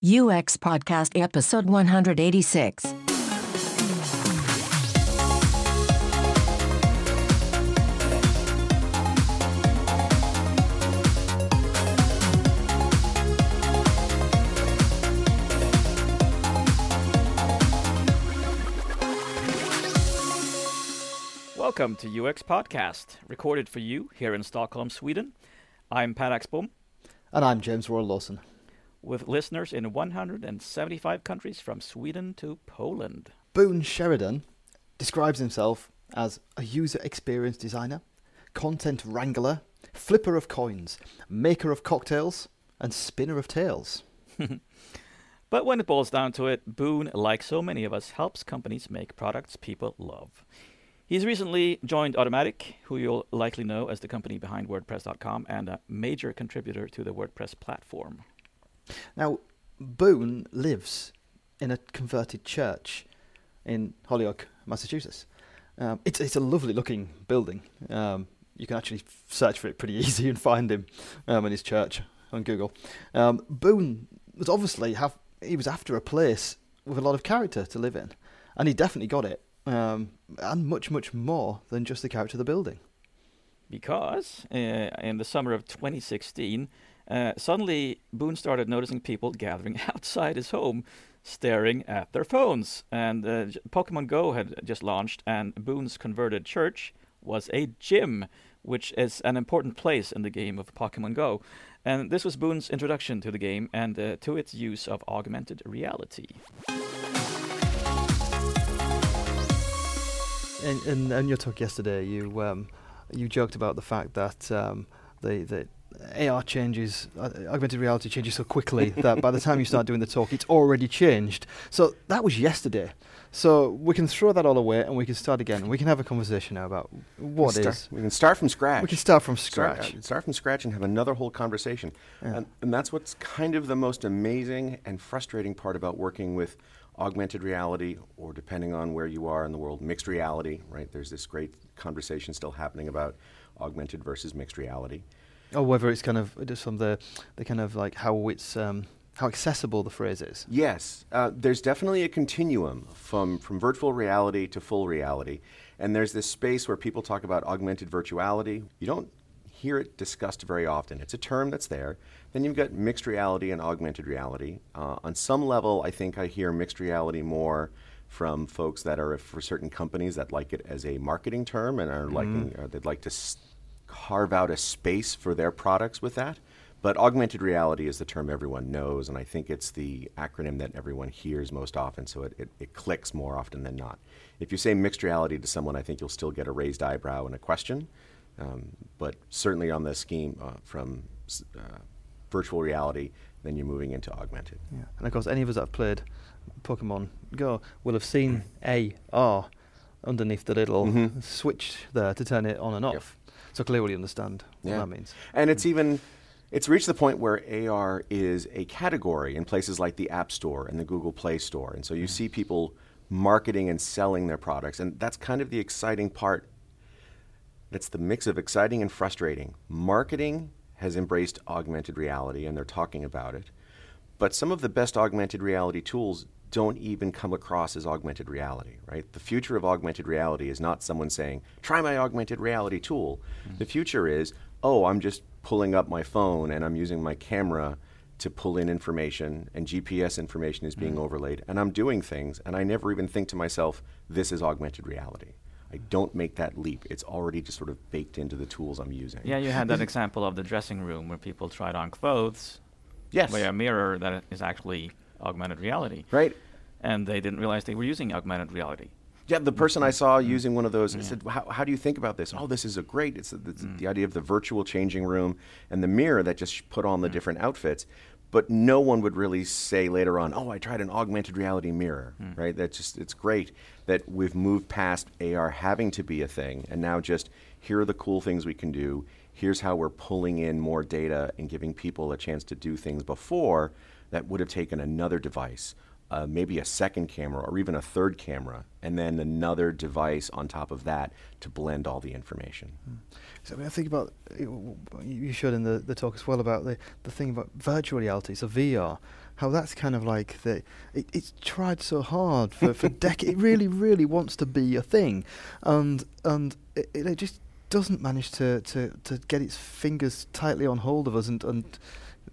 UX Podcast Episode 186. Welcome to UX Podcast, recorded for you here in Stockholm, Sweden. I'm Per Axbom, And I'm James Royal Lawson. With listeners in 175 countries from Sweden to Poland. Boon Sheridan describes himself as a user experience designer, content wrangler, flipper of coins, maker of cocktails, and spinner of tales. But when it boils down to it, Boon, like so many of us, helps companies make products people love. He's recently joined Automattic, who you'll likely know as the company behind WordPress.com and a major contributor to the WordPress platform. Now, Boon lives in a converted church in Holyoke, Massachusetts. Um, it's, it's a lovely looking building. Um, you can actually search for it pretty easy and find him um, in his church on Google. Um, Boon was obviously have he was after a place with a lot of character to live in, and he definitely got it, um, and much much more than just the character of the building. because uh, in the summer of 2016, uh, suddenly Boon started noticing people gathering outside his home, staring at their phones. And uh, Pokemon Go had just launched, and Boon's converted church was a gym, which is an important place in the game of Pokemon Go. And this was Boon's introduction to the game and uh, to its use of augmented reality. In, in, in your talk yesterday, you um, you joked about the fact that um, the the AR changes, uh, augmented reality changes so quickly that by the time you start doing the talk, it's already changed. So that was yesterday. So we can throw that all away and we can start again. We can have a conversation now about what we is. start, We can start from scratch. We can start from Start- scratch. uh, Start, from scratch and have another whole conversation. Yeah. And, and that's what's kind of the most amazing and frustrating part about working with augmented reality, or depending on where you are in the world, mixed reality, right? There's this great conversation still happening about augmented versus mixed reality. Or whether it's kind of just from the the kind of like how it's um, how accessible the phrase is. Yes, uh, there's definitely a continuum from, from virtual reality to full reality. And there's this space where people talk about augmented virtuality. You don't hear it discussed very often. It's a term that's there. Then you've got mixed reality and augmented reality. Uh, on some level, I think I hear mixed reality more from folks that are for certain companies that like it as a marketing term and are liking, or they'd like to s- carve out a space for their products with that. But augmented reality is the term everyone knows, and I think it's the acronym that everyone hears most often, so it, it, it clicks more often than not. If you say mixed reality to someone, I think you'll still get a raised eyebrow and a question. Um, but certainly on the scheme uh, from uh, virtual reality, then you're moving into augmented. Yeah. And of course, any of us that have played Pokemon Go will have seen AR underneath the little Mhm. switch there to turn it on and off. So clearly, understand what Yeah. that means. And it's mm. even it's reached the point where AR is a category in places like the App Store and the Google Play Store. And so you mm. see people marketing and selling their products. And that's kind of the exciting part. That's the mix of exciting and frustrating. Marketing has embraced augmented reality and they're talking about it. But some of the best augmented reality tools don't even come across as augmented reality, right? The future of augmented reality is not someone saying, try my augmented reality tool. The future is, oh, I'm just pulling up my phone and I'm using my camera to pull in information and GPS information is being mm. overlaid and I'm doing things and I never even think to myself, this is augmented reality. I don't make that leap. It's already just sort of baked into the tools I'm using. Yeah, you had that example of the dressing room where people tried on clothes Yes. by a mirror that is actually augmented reality. Right? And they didn't realize they were using augmented reality. Yeah, the person I saw Mm-hmm. using one of those I said, how, how do you think about this? Oh, this is a great. It's, the- Mm. the idea of the virtual changing room and the mirror that just put on Mm. the different outfits. But no one would really say later on, oh, I tried an augmented reality mirror, Mm. right? That's just, it's great that we've moved past AR having to be a thing and now just here are the cool things we can do. Here's how we're pulling in more data and giving people a chance to do things before that would have taken another device uh, maybe a second camera or even a third camera, and then another device on top of that to blend all the information. So I, mean, I think about you you showed in the, the talk as well about the, the thing about virtual reality, so VR. how that's kind of like the it, it's tried so hard for for decades. It really, really wants to be a thing, and and it, it just doesn't manage to, to, to get its fingers tightly on hold of us and, and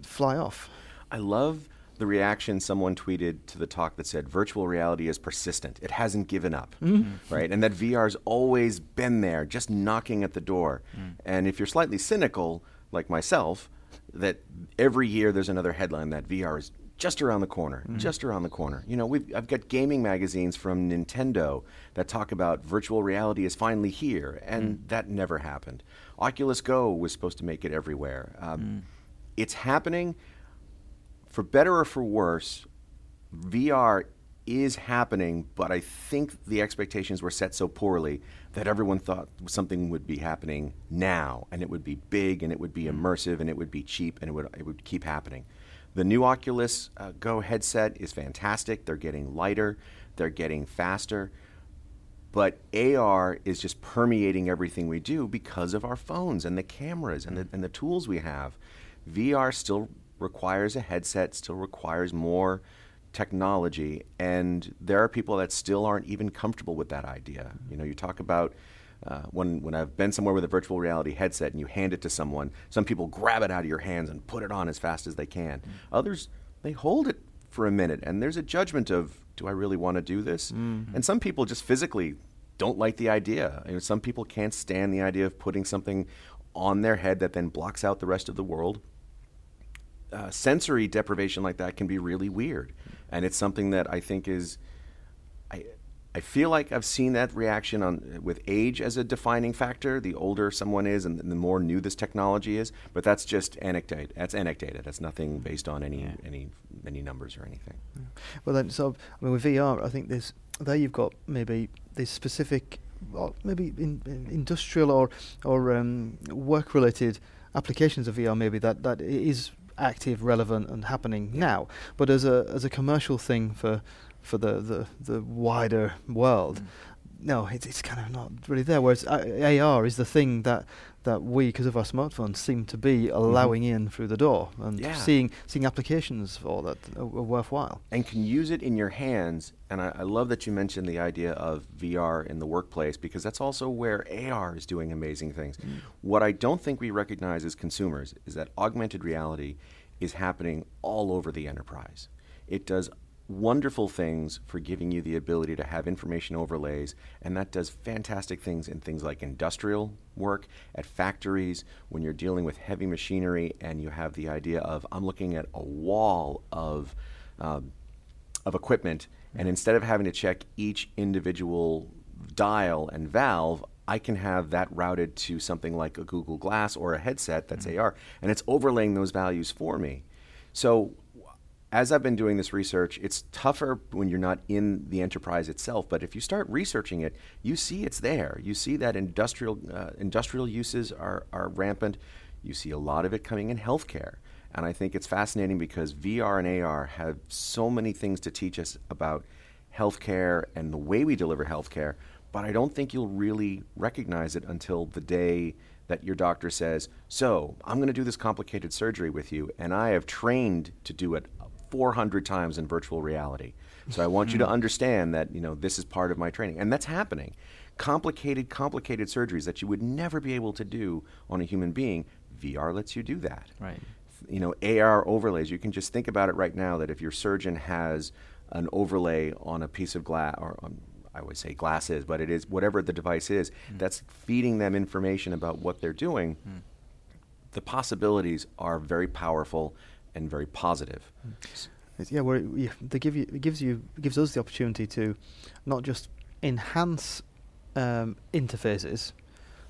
fly off. I love the reaction someone tweeted to the talk that said virtual reality is persistent. It hasn't given up, mm-hmm. right? And that VR's always been there, just knocking at the door. Mm. And if you're slightly cynical, like myself, that every year there's another headline that VR is just around the corner, mm. just around the corner. You know, we've, I've got gaming magazines from Nintendo that talk about virtual reality is finally here, and mm. that never happened. Oculus Go was supposed to make it everywhere. Um, mm. It's happening. For better or for worse, VR is happening, but I think the expectations were set so poorly that everyone thought something would be happening now, and it would be big, and it would be mm. immersive, and it would be cheap, and it would, it would keep happening. The new Oculus uh, Go headset is fantastic. They're getting lighter, they're getting faster. But AR is just permeating everything we do because of our phones and the cameras and the, and the tools we have. VR still requires a headset, still requires more technology, and there are people that still aren't even comfortable with that idea. You know, you talk about uh, when, when I've been somewhere with a virtual reality headset and you hand it to someone, some people grab it out of your hands and put it on as fast as they can. Mm. Others, they hold it for a minute and there's a judgment of, do I really want to do this? Mm-hmm. And some people just physically don't like the idea. You know, some people can't stand the idea of putting something on their head that then blocks out the rest of the world. Uh, sensory deprivation like that can be really weird. And it's something that I think is I I feel like I've seen that reaction on with age as a defining factor. The older someone is, and the more new this technology is. But that's just anecdote. That's anecdote. That's nothing based on any any any numbers or anything. Yeah. Well, then, so I mean, with VR, I think there's there you've got maybe this specific, well, maybe in, in industrial or or um, work related applications of VR, maybe that that is active, relevant, and happening yeah. now. But as a as a commercial thing for for the, the, the wider world. Mm. No, it's, it's kind of not really there. Whereas uh, AR is the thing that, that we, because of our smartphones, seem to be mm-hmm. allowing mm. in through the door and yeah. seeing seeing applications for that are, are, worthwhile. And can use it in your hands. And I, I love that you mentioned the idea of VR in the workplace because that's also where AR is doing amazing things. Mm. What I don't think we recognize as consumers is that augmented reality is happening all over the enterprise. It does wonderful things for giving you the ability to have information overlays, and that does fantastic things in things like industrial work, at factories, when you're dealing with heavy machinery and you have the idea of, I'm looking at a wall of, um, of equipment, and instead of having to check each individual dial and valve, I can have that routed to something like a Google Glass or a headset that's mm-hmm. AR, and it's overlaying those values for me. So as I've been doing this research, it's tougher when you're not in the enterprise itself. But if you start researching it, you see it's there. You see that industrial uh, industrial uses are, are rampant. You see a lot of it coming in healthcare. And I think it's fascinating because VR and AR have so many things to teach us about healthcare and the way we deliver healthcare. But I don't think you'll really recognize it until the day that your doctor says, So, I'm going to do this complicated surgery with you, and I have trained to do it 400 times in virtual reality. So I want you to hmm. understand that, you know, this is part of my training. And that's happening. Complicated, complicated surgeries that you would never be able to do on a human being, VR lets you do that. Right. You know, AR overlays, you can just think about it right now that if your surgeon has an overlay on a piece of glass, or on, I would say glasses, but it is whatever the device is, mm. that's feeding them information about what they're doing. Mm. The possibilities are very powerful and very positive. Yeah, where yeah, they give you it gives you it gives us the opportunity to not just enhance um, interfaces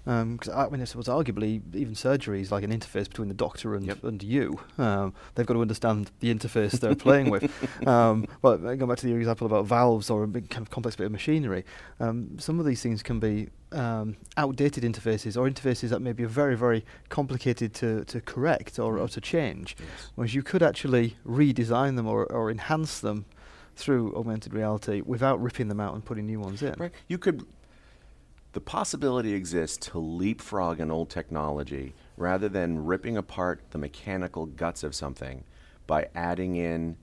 because um, I mean, I suppose arguably even surgery is like an interface between the doctor and, yep. and you. Um, they've got to understand the interface they're playing with. Um, but going back to the example about valves or a big kind of complex bit of machinery, um, some of these things can be um, outdated interfaces or interfaces that may be very, very complicated to, to correct or, or to change. Yes. Whereas you could actually redesign them or, or enhance them through augmented reality without ripping them out and putting new ones in. Right. You could the possibility exists to leapfrog an old technology rather than ripping apart the mechanical guts of something by adding in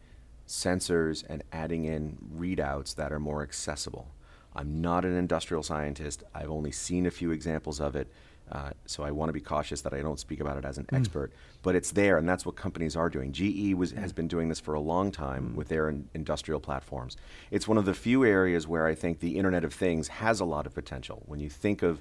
sensors and adding in readouts that are more accessible. I'm not an industrial scientist. I've only seen a few examples of it. Uh, so I want to be cautious that I don't speak about it as an mm. expert, but it's there, and that's what companies are doing. GE was, has been doing this for a long time mm. with their in, industrial platforms. It's one of the few areas where I think the Internet of Things has a lot of potential. When you think of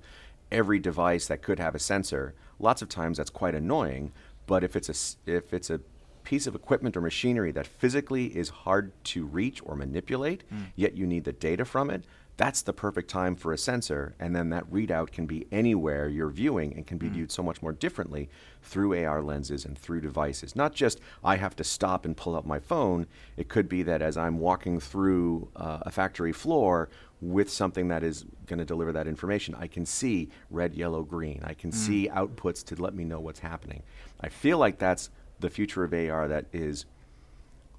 every device that could have a sensor, lots of times that's quite annoying. But if it's a if it's a piece of equipment or machinery that physically is hard to reach or manipulate, mm. yet you need the data from it, that's the perfect time for a sensor. And then that readout can be anywhere you're viewing and can be mm. viewed so much more differently through AR lenses and through devices. Not just I have to stop and pull up my phone. It could be that as I'm walking through uh, a factory floor with something that is going to deliver that information, I can see red, yellow, green. I can mm. see outputs to let me know what's happening. I feel like that's the future of AR that is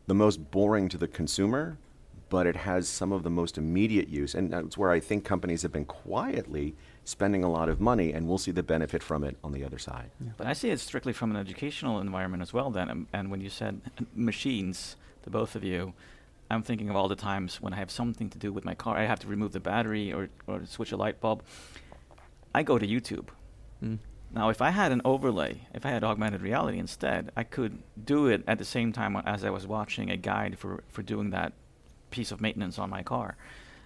the most boring to the consumer, but it has some of the most immediate use. And that's where I think companies have been quietly spending a lot of money, and we'll see the benefit from it on the other side. Yeah. But I see it strictly from an educational environment as well, then. And, and when you said machines, the both of you, I'm thinking of all the times when I have something to do with my car. I have to remove the battery or, or switch a light bulb. I go to YouTube. Mm. Now, if I had an overlay, if I had augmented reality instead, I could do it at the same time as I was watching a guide for, for doing that piece of maintenance on my car,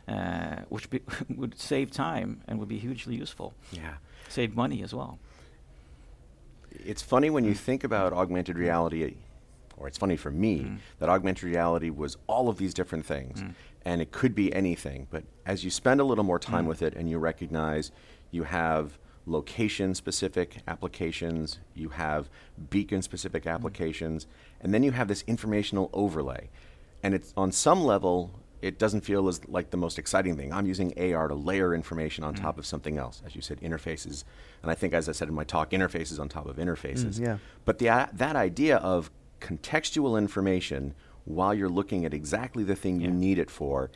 uh, which be would save time and would be hugely useful. Yeah. Save money as well. It's funny when you mm. think about augmented reality or it's funny for me mm. that augmented reality was all of these different things mm. and it could be anything but as you spend a little more time mm. with it and you recognize you have location specific applications you have beacon specific mm. applications and then you have this informational overlay and it's on some level it doesn't feel as like the most exciting thing. I'm using AR to layer information on mm. top of something else, as you said, interfaces, and I think, as I said in my talk, interfaces on top of interfaces. Mm, yeah. But the, uh, that idea of contextual information while you're looking at exactly the thing yeah. you need it for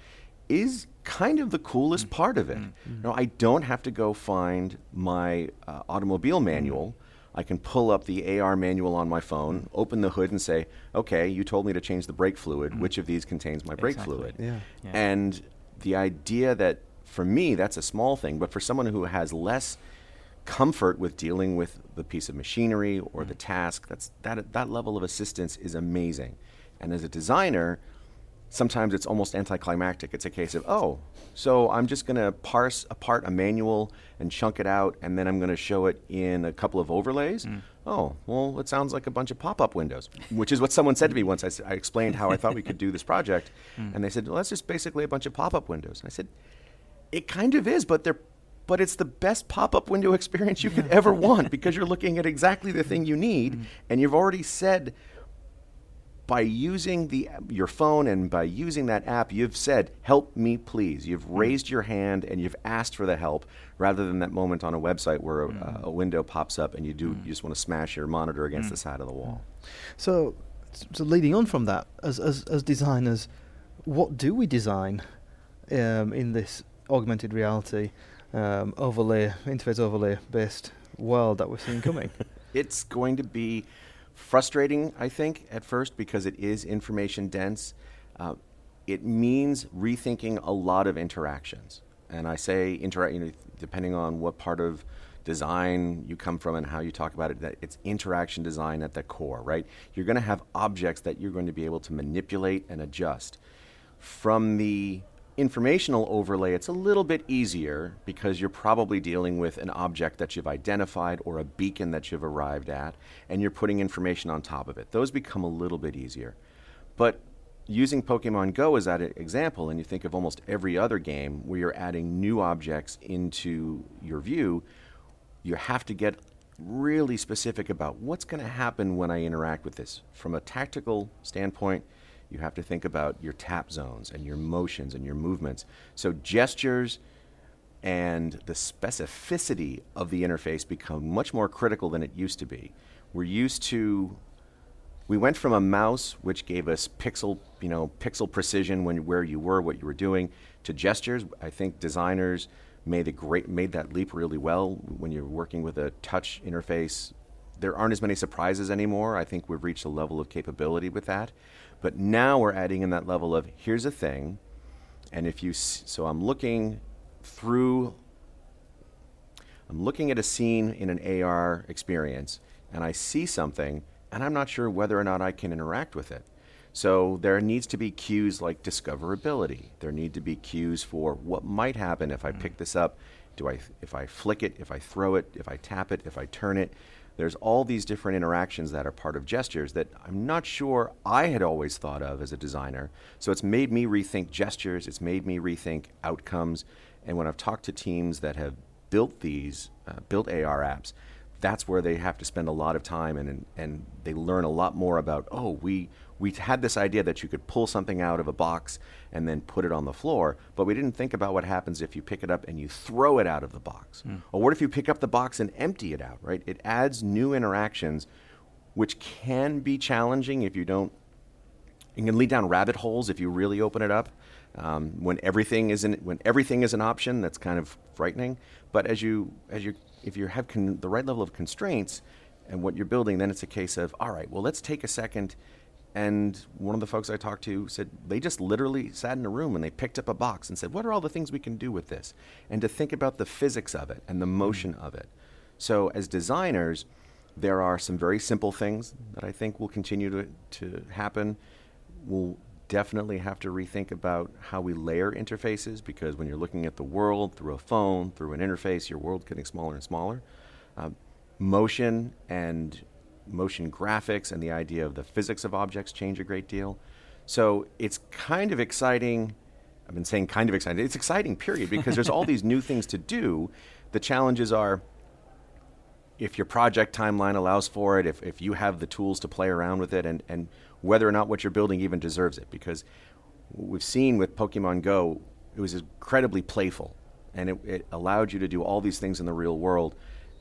is kind of the coolest mm. part of it. Mm. You know, I don't have to go find my uh, automobile mm. manual. I can pull up the AR manual on my phone, open the hood, and say, "Okay, you told me to change the brake fluid. Which of these contains my brake exactly. fluid?" Yeah. yeah. And the idea that for me that's a small thing, but for someone who has less comfort with dealing with the piece of machinery or the mm. task. That's that that level of assistance is amazing. And as a designer, sometimes it's almost anticlimactic. It's a case of, oh, so I'm just going to parse apart a manual and chunk it out, and then I'm going to show it in a couple of overlays. Mm. Oh, well, it sounds like a bunch of pop up windows, which is what someone said to me once. I, I explained how I thought we could do this project, mm. and they said, well, that's just basically a bunch of pop up windows. And I said, it kind of is, but they're but it's the best pop-up window experience you could ever want because you're looking at exactly the thing you need mm-hmm. and you've already said by using the your phone and by using that app you've said help me please you've mm-hmm. raised your hand and you've asked for the help rather than that moment on a website where a, mm-hmm. a window pops up and you do mm-hmm. you just want to smash your monitor against the side of the wall so so leading on from that as as, as designers what do we design um, in this augmented reality um, overlay, interface overlay based world that we're seeing coming? it's going to be frustrating, I think, at first because it is information dense. Uh, it means rethinking a lot of interactions. And I say interact, you know, depending on what part of design you come from and how you talk about it, that it's interaction design at the core, right? You're going to have objects that you're going to be able to manipulate and adjust. From the informational overlay, it's a little bit easier because you're probably dealing with an object that you've identified or a beacon that you've arrived at, and you're putting information on top of it. Those become a little bit easier. But using Pokemon Go as that example, and you think of almost every other game where you're adding new objects into your view, you have to get really specific about what's going to happen when I interact with this. From a tactical standpoint, you have to think about your tap zones and your motions and your movements. So gestures and the specificity of the interface become much more critical than it used to be. We're used to we went from a mouse which gave us pixel, you know, pixel precision when where you were, what you were doing, to gestures. I think designers made a great made that leap really well when you're working with a touch interface. There aren't as many surprises anymore. I think we've reached a level of capability with that. But now we're adding in that level of here's a thing, and if you s- so I'm looking through I'm looking at a scene in an AR experience and I see something and I'm not sure whether or not I can interact with it. So there needs to be cues like discoverability. There need to be cues for what might happen if I hmm. pick this up. Do I if I flick it, if I throw it, if I tap it, if I turn it. There's all these different interactions that are part of gestures that I'm not sure I had always thought of as a designer. So it's made me rethink gestures, it's made me rethink outcomes. And when I've talked to teams that have built these, uh, built AR apps, that's where they have to spend a lot of time and, and, and they learn a lot more about, oh, we, we had this idea that you could pull something out of a box and then put it on the floor, but we didn't think about what happens if you pick it up and you throw it out of the box. Or what if you pick up the box and empty it out, right? It adds new interactions, which can be challenging if you don't It can lead down rabbit holes if you really open it up. Um, when everything is an, when everything is an option, that's kind of frightening. But as you as you if you have con- the right level of constraints and what you're building, then it's a case of all right. Well, let's take a second. And one of the folks I talked to said they just literally sat in a room and they picked up a box and said, "What are all the things we can do with this?" And to think about the physics of it and the motion of it. So as designers, there are some very simple things that I think will continue to, to happen. We'll definitely have to rethink about how we layer interfaces because when you're looking at the world through a phone, through an interface, your world's getting smaller and smaller. Um, motion and motion graphics and the idea of the physics of objects change a great deal. So it's kind of exciting. I've been saying kind of exciting. It's exciting, period, because there's all these new things to do. The challenges are if your project timeline allows for it, if, if you have the tools to play around with it, and, and whether or not what you're building even deserves it. Because we've seen with Pokemon Go, it was incredibly playful, and it, it allowed you to do all these things in the real world.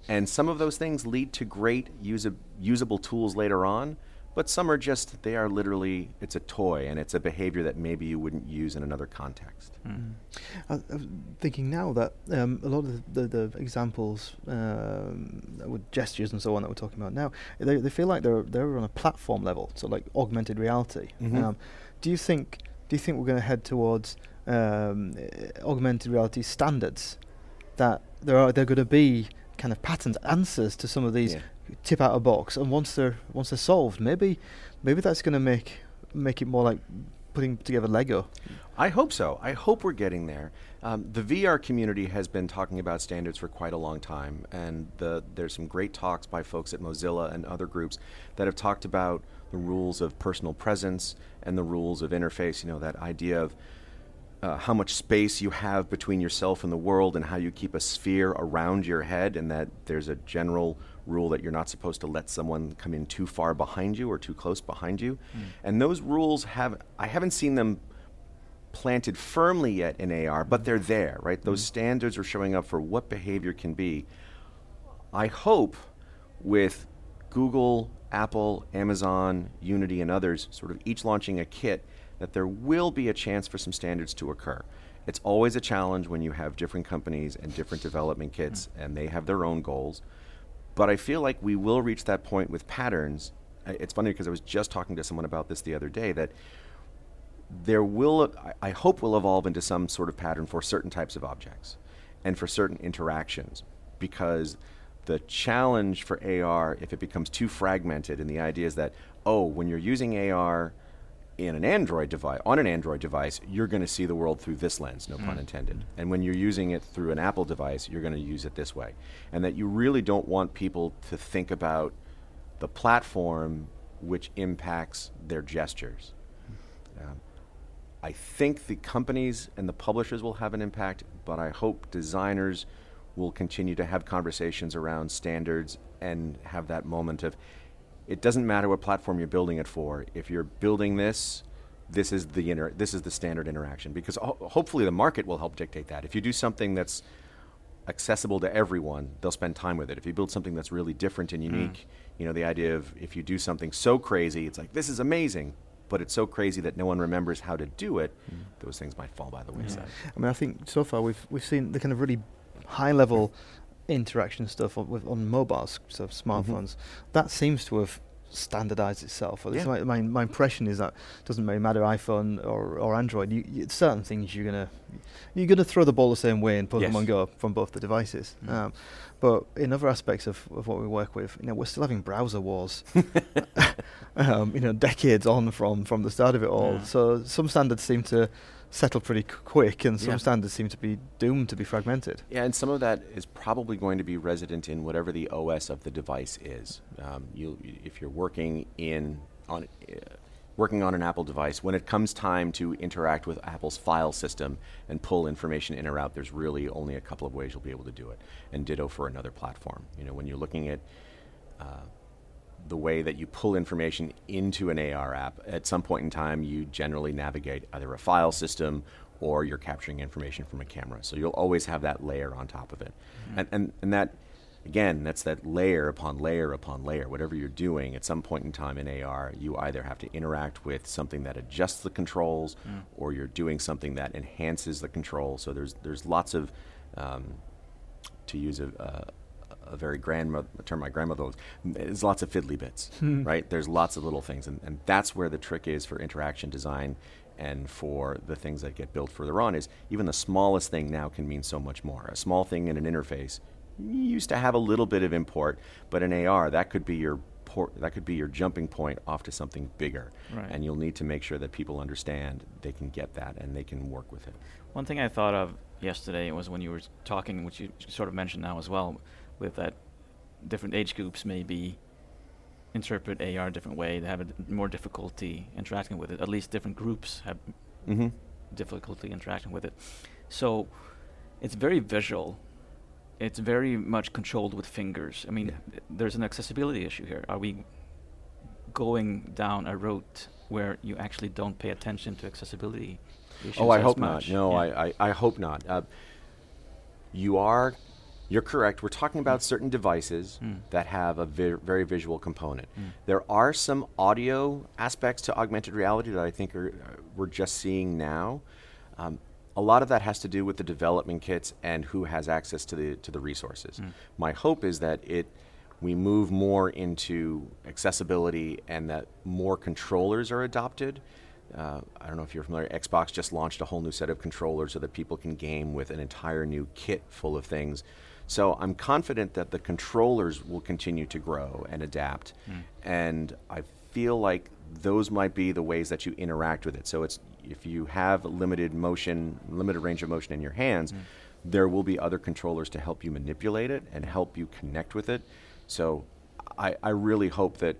And some of those things lead to great usa- usable tools later on, but some are just, they are literally, it's a toy, and it's a behavior that maybe you wouldn't use in another context. I, I'm thinking now that um, a lot of the, the, the examples um, with gestures and so on that we're talking about now, they, they feel like they're they're on a platform level, so like augmented reality. Mhm. Um, do you think do you think we're going to head towards um, uh, augmented reality standards that there are they're going to be kind of patterns answers to some of these Yeah. tip out of box, and once they're once they're solved, maybe maybe that's going to make make it more like putting together Lego. I hope so. I hope we're getting there. Um, the VR community has been talking about standards for quite a long time, and the, there's some great talks by folks at Mozilla and other groups that have talked about the rules of personal presence and the rules of interface. You know, that idea of uh, how much space you have between yourself and the world, and how you keep a sphere around your head, and that there's a general rule that you're not supposed to let someone come in too far behind you or too close behind you. And those rules have, I haven't seen them planted firmly yet in AR, but they're there, right? Those standards are showing up for what behavior can be. I hope with Google, Apple, Amazon, Unity, and others sort of each launching a kit that there will be a chance for some standards to occur. It's always a challenge when you have different companies and different development kits, hmm. and they have their own goals. But I feel like we will reach that point with patterns. It's funny because I was just talking to someone about this the other day that there will, I- I hope, will evolve into some sort of pattern for certain types of objects and for certain interactions because the challenge for AR, if it becomes too fragmented, and the idea is that, oh, when you're using AR in an Android device, on an Android device, you're going to see the world through this lens, no pun intended. And when you're using it through an Apple device, you're going to use it this way. And that you really don't want people to think about the platform which impacts their gestures. Um, I think the companies and the publishers will have an impact, but I hope designers will continue to have conversations around standards and have that moment of it doesn't matter what platform you're building it for. If you're building this, this is the inter- this is the standard interaction because ho- hopefully the market will help dictate that. If you do something that's accessible to everyone, they'll spend time with it. If you build something that's really different and hmm. unique, you know, the idea of if you do something so crazy, it's like this is amazing, but it's so crazy that no one remembers how to do it, hmm. those things might fall by the wayside. I mean, I think so far we've we've seen the kind of really high level interaction stuff on, with, on mobiles, so smartphones. That seems to have standardized itself. Or it's Yeah. my, my my impression is that it doesn't really matter iPhone or, or Android. You, you, certain things you're gonna you're gonna throw the ball the same way and Pokemon Yes. Go from both the devices. Mm. Um, but in other aspects of, of what we work with, you know, we're still having browser wars. um, you know, decades on from from the start of it all. Yeah. So some standards seem to settle pretty quick, and some Yeah. standards seem to be doomed to be fragmented. Yeah, and some of that is probably going to be resident in whatever the OS of the device is. Um, you, if you're working in on uh, working on an Apple device, when it comes time to interact with Apple's file system and pull information in or out, there's really only a couple of ways you'll be able to do it. And ditto for another platform. You know, when you're looking at uh, the way that you pull information into an AR app, at some point in time, you generally navigate either a file system or you're capturing information from a camera. So you'll always have that layer on top of it. And, and, and that, again, that's that layer upon layer upon layer. Whatever you're doing, at some point in time in AR, you either have to interact with something that adjusts the controls or you're doing something that enhances the control. So there's, there's lots of, um, to use a, a, very grandmother a term my grandmother was, there's lots of fiddly bits, hmm. right? There's lots of little things, and, and that's where the trick is for interaction design and for the things that get built further on is even the smallest thing now can mean so much more. A small thing in an interface used to have a little bit of import, but in AR that could be your port, that could be your jumping point off to something bigger, Right. and you'll need to make sure that people understand they can get that and they can work with it. One thing I thought of yesterday was when you were talking, which you sort of mentioned now as well, with that different age groups maybe interpret AR a different way. They have a d- more difficulty interacting with it. At least different groups have Mm-hmm. difficulty interacting with it. So it's very visual. It's very much controlled with fingers. I mean, Yeah. there's an accessibility issue here. Are we going down a route where you actually don't pay attention to accessibility issues? Oh, I hope much? not. No, Yeah. I, I, I hope not. Uh, you are, you're correct. We're talking about certain devices Mm. that have a vi- very visual component. Mm. There are some audio aspects to augmented reality that I think are, uh, we're just seeing now. Um, a lot of that has to do with the development kits and who has access to the to the resources. Mm. My hope is that it we move more into accessibility and that more controllers are adopted. Uh, I don't know if you're familiar. Xbox just launched a whole new set of controllers so that people can game with an entire new kit full of things. So I'm confident that the controllers will continue to grow and adapt, hmm. and I feel like those might be the ways that you interact with it. So it's if you have limited motion, limited range of motion in your hands, hmm. there will be other controllers to help you manipulate it and help you connect with it. So I, I really hope that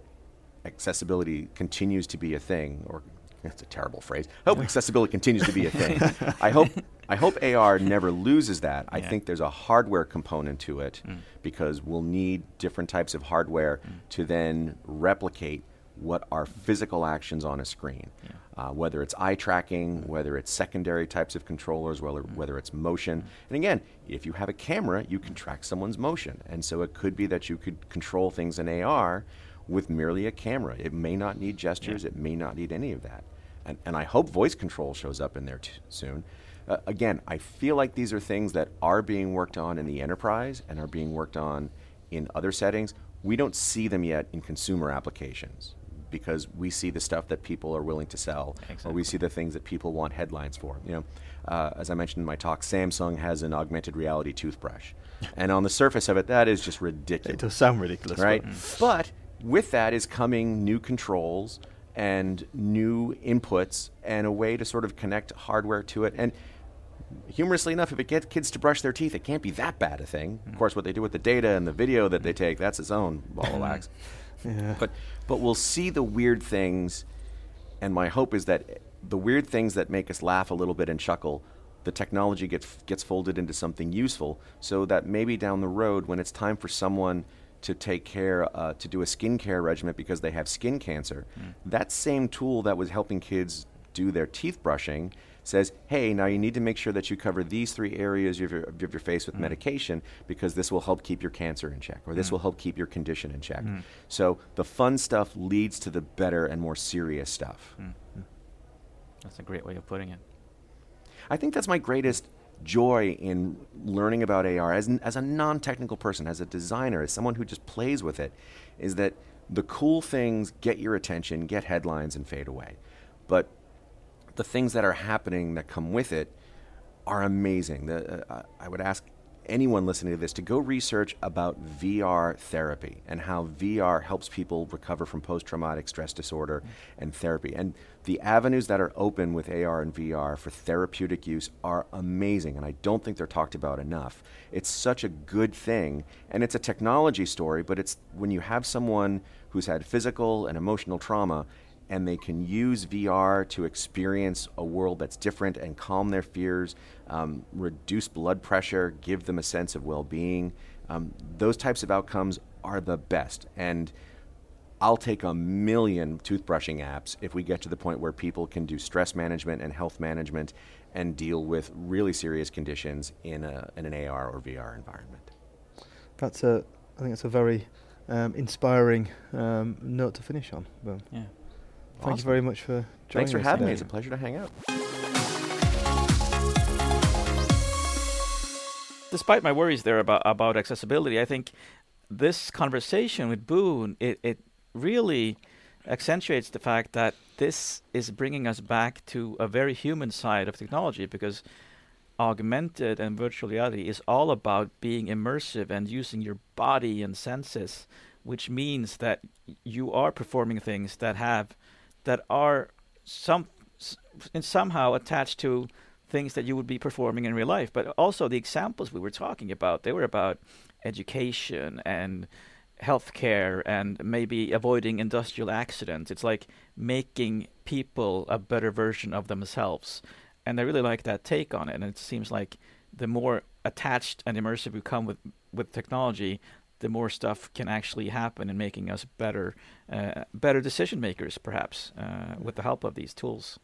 accessibility continues to be a thing, or that's a terrible phrase. I hope accessibility continues to be a thing. I hope I hope AR never loses that. I think there's a hardware component to it Mm. because we'll need different types of hardware to then replicate what are physical actions on a screen. Yeah. Uh, whether it's eye tracking, whether it's secondary types of controllers, whether, whether it's motion. And again, if you have a camera, you can track someone's motion. And so it could be that you could control things in AR with merely a camera. It may not need gestures, it may not need any of that. And, and I hope voice control shows up in there t- soon. Uh, again, I feel like these are things that are being worked on in the enterprise and are being worked on in other settings. We don't see them yet in consumer applications because we see the stuff that people are willing to sell, or we see the things that people want headlines for. You know, uh, as I mentioned in my talk, Samsung has an augmented reality toothbrush, and on the surface of it, that is just ridiculous It does sound ridiculous, but- right? But with that is coming new controls and new inputs and a way to sort of connect hardware to it. And humorously enough, if it gets kids to brush their teeth, it can't be that bad a thing. Of course, what they do with the data and the video that they take, that's its own ball of wax. Yeah. But but we'll see the weird things, and my hope is that the weird things that make us laugh a little bit and chuckle, the technology gets gets folded into something useful, so that maybe down the road, when it's time for someone to take care uh, to do a skincare regimen because they have skin cancer, that same tool that was helping kids do their teeth brushing says, hey, now you need to make sure that you cover these three areas of your, of your face with mm. medication because this will help keep your cancer in check or this mm. will help keep your condition in check. Mm. So the fun stuff leads to the better and more serious stuff. That's a great way of putting it. I think that's my greatest joy in learning about AR as, as a non technical person, as a designer, as someone who just plays with it, is that the cool things get your attention, get headlines, and fade away. But the things that are happening that come with it are amazing. The, uh, I would ask anyone listening to this to go research about VR therapy and how VR helps people recover from post traumatic stress disorder and therapy. And the avenues that are open with AR and VR for therapeutic use are amazing, and I don't think they're talked about enough. It's such a good thing, and it's a technology story, but it's when you have someone who's had physical and emotional trauma and they can use VR to experience a world that's different and calm their fears, um, reduce blood pressure, give them a sense of well being. Um, those types of outcomes are the best. And I'll take a million toothbrushing apps if we get to the point where people can do stress management and health management and deal with really serious conditions in, a, in an AR or VR environment. That's a, I think that's a very um, inspiring um, note to finish on. Boon. Yeah. Thank you very much for joining us. Thanks for having today. me. It's a pleasure to hang out. despite my worries there about about accessibility, I think this conversation with Boon it, it really accentuates the fact that this is bringing us back to a very human side of technology because augmented and virtual reality is all about being immersive and using your body and senses which means that you are performing things that have that are some somehow attached to things that you would be performing in real life. But also the examples we were talking about, they were about education and healthcare and maybe avoiding industrial accidents. It's like making people a better version of themselves. And I really like that take on it. And it seems like the more attached and immersive we come with with technology, the more stuff can actually happen in making us better, uh, better decision makers, perhaps, uh, with the help of these tools.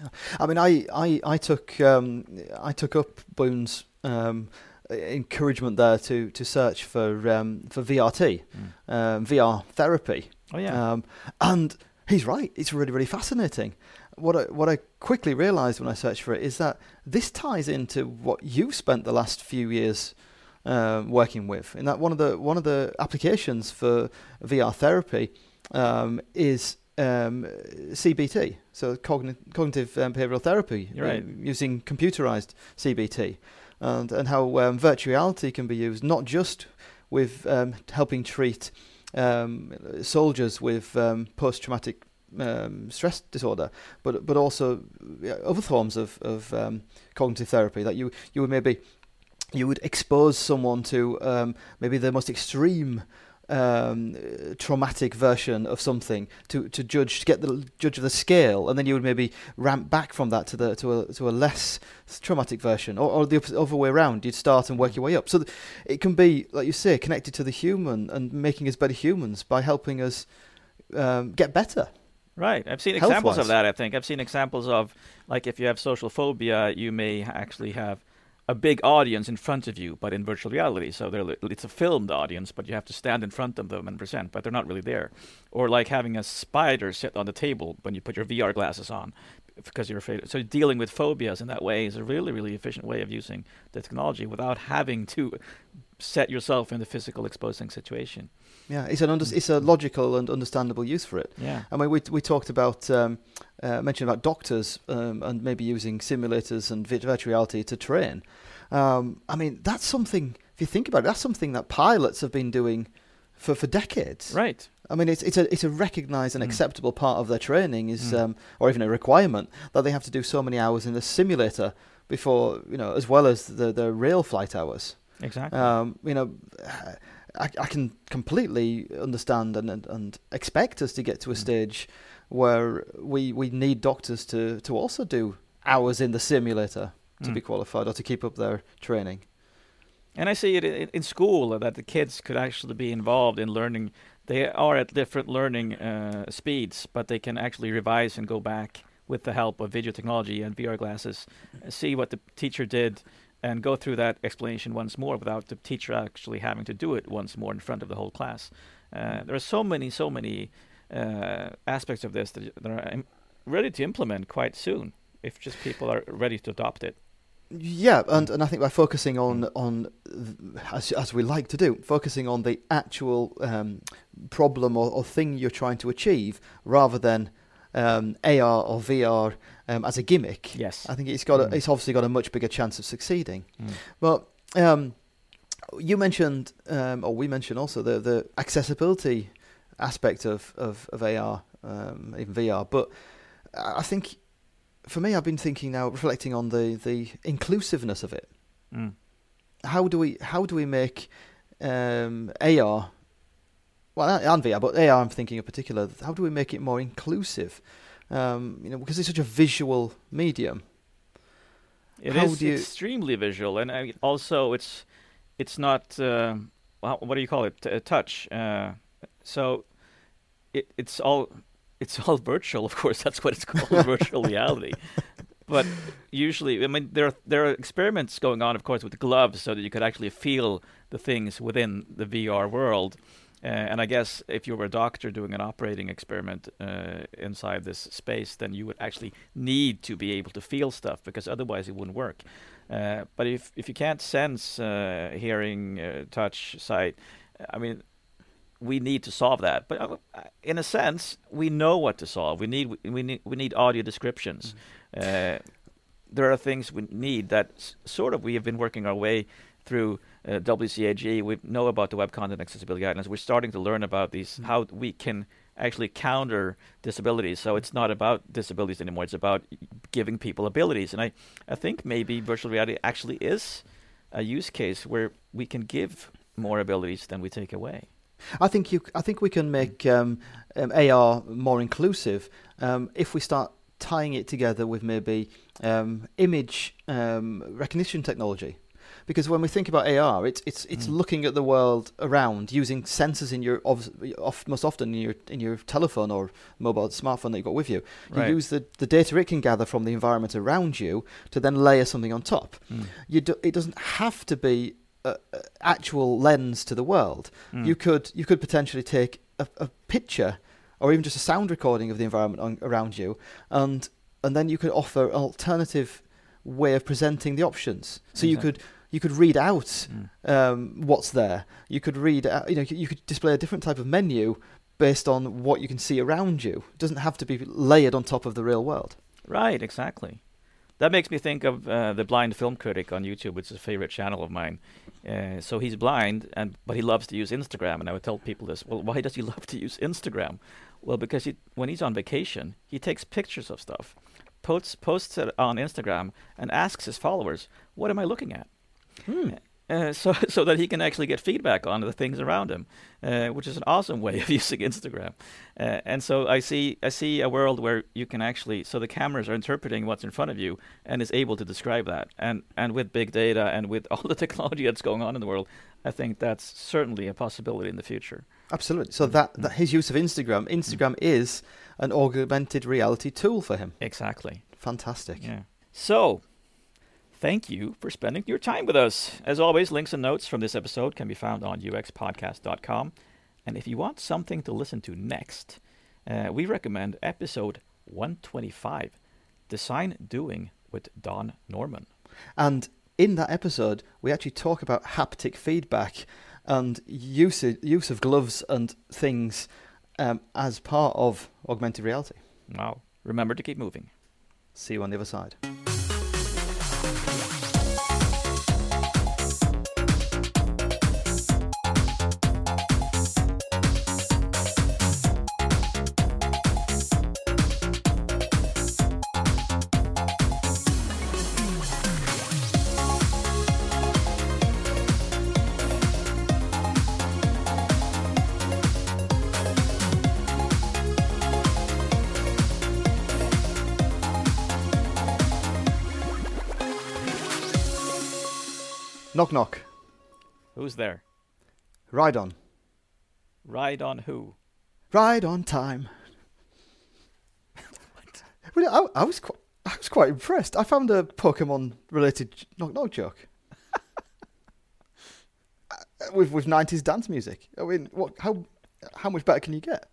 Yeah. I mean, I I, I took um, I took up Boon's um, encouragement there to, to search for um, for VRT, um, VR therapy. Oh yeah. Um, and he's right. It's really really fascinating. What I, what I quickly realised when I searched for it is that this ties into what you've spent the last few years um, working with. In that one of the one of the applications for VR therapy um, is um, CBT, so cogni- cognitive um, behavioural therapy, right. uh, using computerized CBT, and and how um, virtual reality can be used not just with um, helping treat um, soldiers with um, post-traumatic um, stress disorder, but but also other forms of of um, cognitive therapy that you you would maybe you would expose someone to um, maybe the most extreme um, traumatic version of something to, to judge to get the judge of the scale, and then you would maybe ramp back from that to the to a to a less traumatic version, or, or the other way around. You'd start and work your way up. So th- it can be, like you say, connected to the human and making us better humans by helping us um, get better. Right. I've seen examples of that, I think. I've seen examples of, like, if you have social phobia, you may actually have a big audience in front of you, but in virtual reality. So it's a filmed audience, but you have to stand in front of them and present, but they're not really there. Or like having a spider sit on the table when you put your VR glasses on because you're afraid. So dealing with phobias in that way is a really, really efficient way of using the technology without having to set yourself in the physical exposing situation. Yeah, it's an under- it's a logical and understandable use for it. Yeah. I mean, we we talked about um, uh, mentioned about doctors um, and maybe using simulators and virtual reality to train. Um, I mean, that's something. If you think about it, that's something that pilots have been doing for for decades. Right. I mean, it's it's a it's a recognised and Mm. acceptable part of their training is, Mm. um, or even a requirement that they have to do so many hours in the simulator before you know, as well as the the real flight hours. Exactly. Um, you know, I, I can completely understand and, and and expect us to get to a Mm. stage where we we need doctors to to also do hours in the simulator to Mm. be qualified or to keep up their training. And I see it in, school that the kids could actually be involved in learning. They are at different learning uh, speeds, but they can actually revise and go back with the help of video technology and VR glasses, uh, see what the teacher did, and go through that explanation once more without the teacher actually having to do it once more in front of the whole class. Uh, there are so many, so many uh, aspects of this that, that are im- ready to implement quite soon, if just people are ready to adopt it. Yeah, and, and I think by focusing on on as as we like to do, focusing on the actual um, problem or, or thing you're trying to achieve, rather than um, AR or VR um, as a gimmick. Yes. I think it's got a, Mm. it's obviously got a much bigger chance of succeeding. Mm. Well, um, you mentioned, um, or we mentioned also the the accessibility aspect of of, of AR, um, even VR. But I think for me, I've been thinking now, reflecting on the the inclusiveness of it. Mm. How do we how do we make um, AR, well, and VR, but AR, I'm thinking in particular. How do we make it more inclusive? Um, you know, because it's such a visual medium. It How is extremely visual, and I mean, also it's it's not uh, well, what do you call it? T- touch. Uh, so it it's all it's all virtual. Of course, that's what it's called, virtual reality. But usually, I mean, there are, there are experiments going on, of course, with gloves, so that you could actually feel the things within the VR world. Uh, and I guess if you were a doctor doing an operating experiment uh, inside this space, then you would actually need to be able to feel stuff because otherwise it wouldn't work. Uh, but if if you can't sense uh, hearing, uh, touch, sight, I mean, we need to solve that. But uh, in a sense, we know what to solve. We need we need we need audio descriptions. Uh, there are things we need that s- sort of we have been working our way through uh, WCAG. We know about the Web Content Accessibility Guidelines. We're starting to learn about these, how we can actually counter disabilities. So it's not about disabilities anymore. It's about giving people abilities. And I, I think maybe virtual reality actually is a use case where we can give more abilities than we take away. I think you. I think we can make um, um, AR more inclusive um, if we start tying it together with maybe um, image um, recognition technology. Because when we think about AR, it's it's it's Mm. looking at the world around using sensors in your of, most often in your in your telephone or mobile smartphone that you've got with you. You Right. use the, the data it can gather from the environment around you to then layer something on top. Mm. You do, it doesn't have to be a, a actual lens to the world Mm. you could you could potentially take a, a picture or even just a sound recording of the environment on, around you and and then you could offer an alternative way of presenting the options so you could you could read out Mm. um, what's there you could read out, you know you could display a different type of menu based on what you can see around you it doesn't have to be layered on top of the real world Right, exactly. That makes me think of uh, the blind film critic on YouTube, which is a favorite channel of mine. Uh, so he's blind, and but he loves to use Instagram. And I would tell people this: Well, why does he love to use Instagram? Well, because he, when he's on vacation, he takes pictures of stuff, posts posts it on Instagram, and asks his followers, "What am I looking at?" Uh, so so that he can actually get feedback on the things around him, uh, which is an awesome way of using Instagram. Uh, and so I see I see a world where you can actually so the cameras are interpreting what's in front of you and is able to describe that. And and with big data and with all the technology that's going on in the world, I think that's certainly a possibility in the future. absolutely so that, that his use of instagram instagram is an augmented reality tool for him Exactly. fantastic Yeah. So, thank you for spending your time with us. As always, links and notes from this episode can be found on uxpodcast.com. And if you want something to listen to next, uh, we recommend episode 125 Design Doing with Don Norman. And in that episode, we actually talk about haptic feedback and use use of gloves and things um, as part of augmented reality. Wow. Remember to keep moving. See you on the other side. Knock knock. Who's there? Ride on. Ride on who? Ride on time. Well, I, I was quite, I was quite impressed. I found a Pokemon related knock knock joke. Uh, with with nineties dance music. I mean, what? How how much better can you get?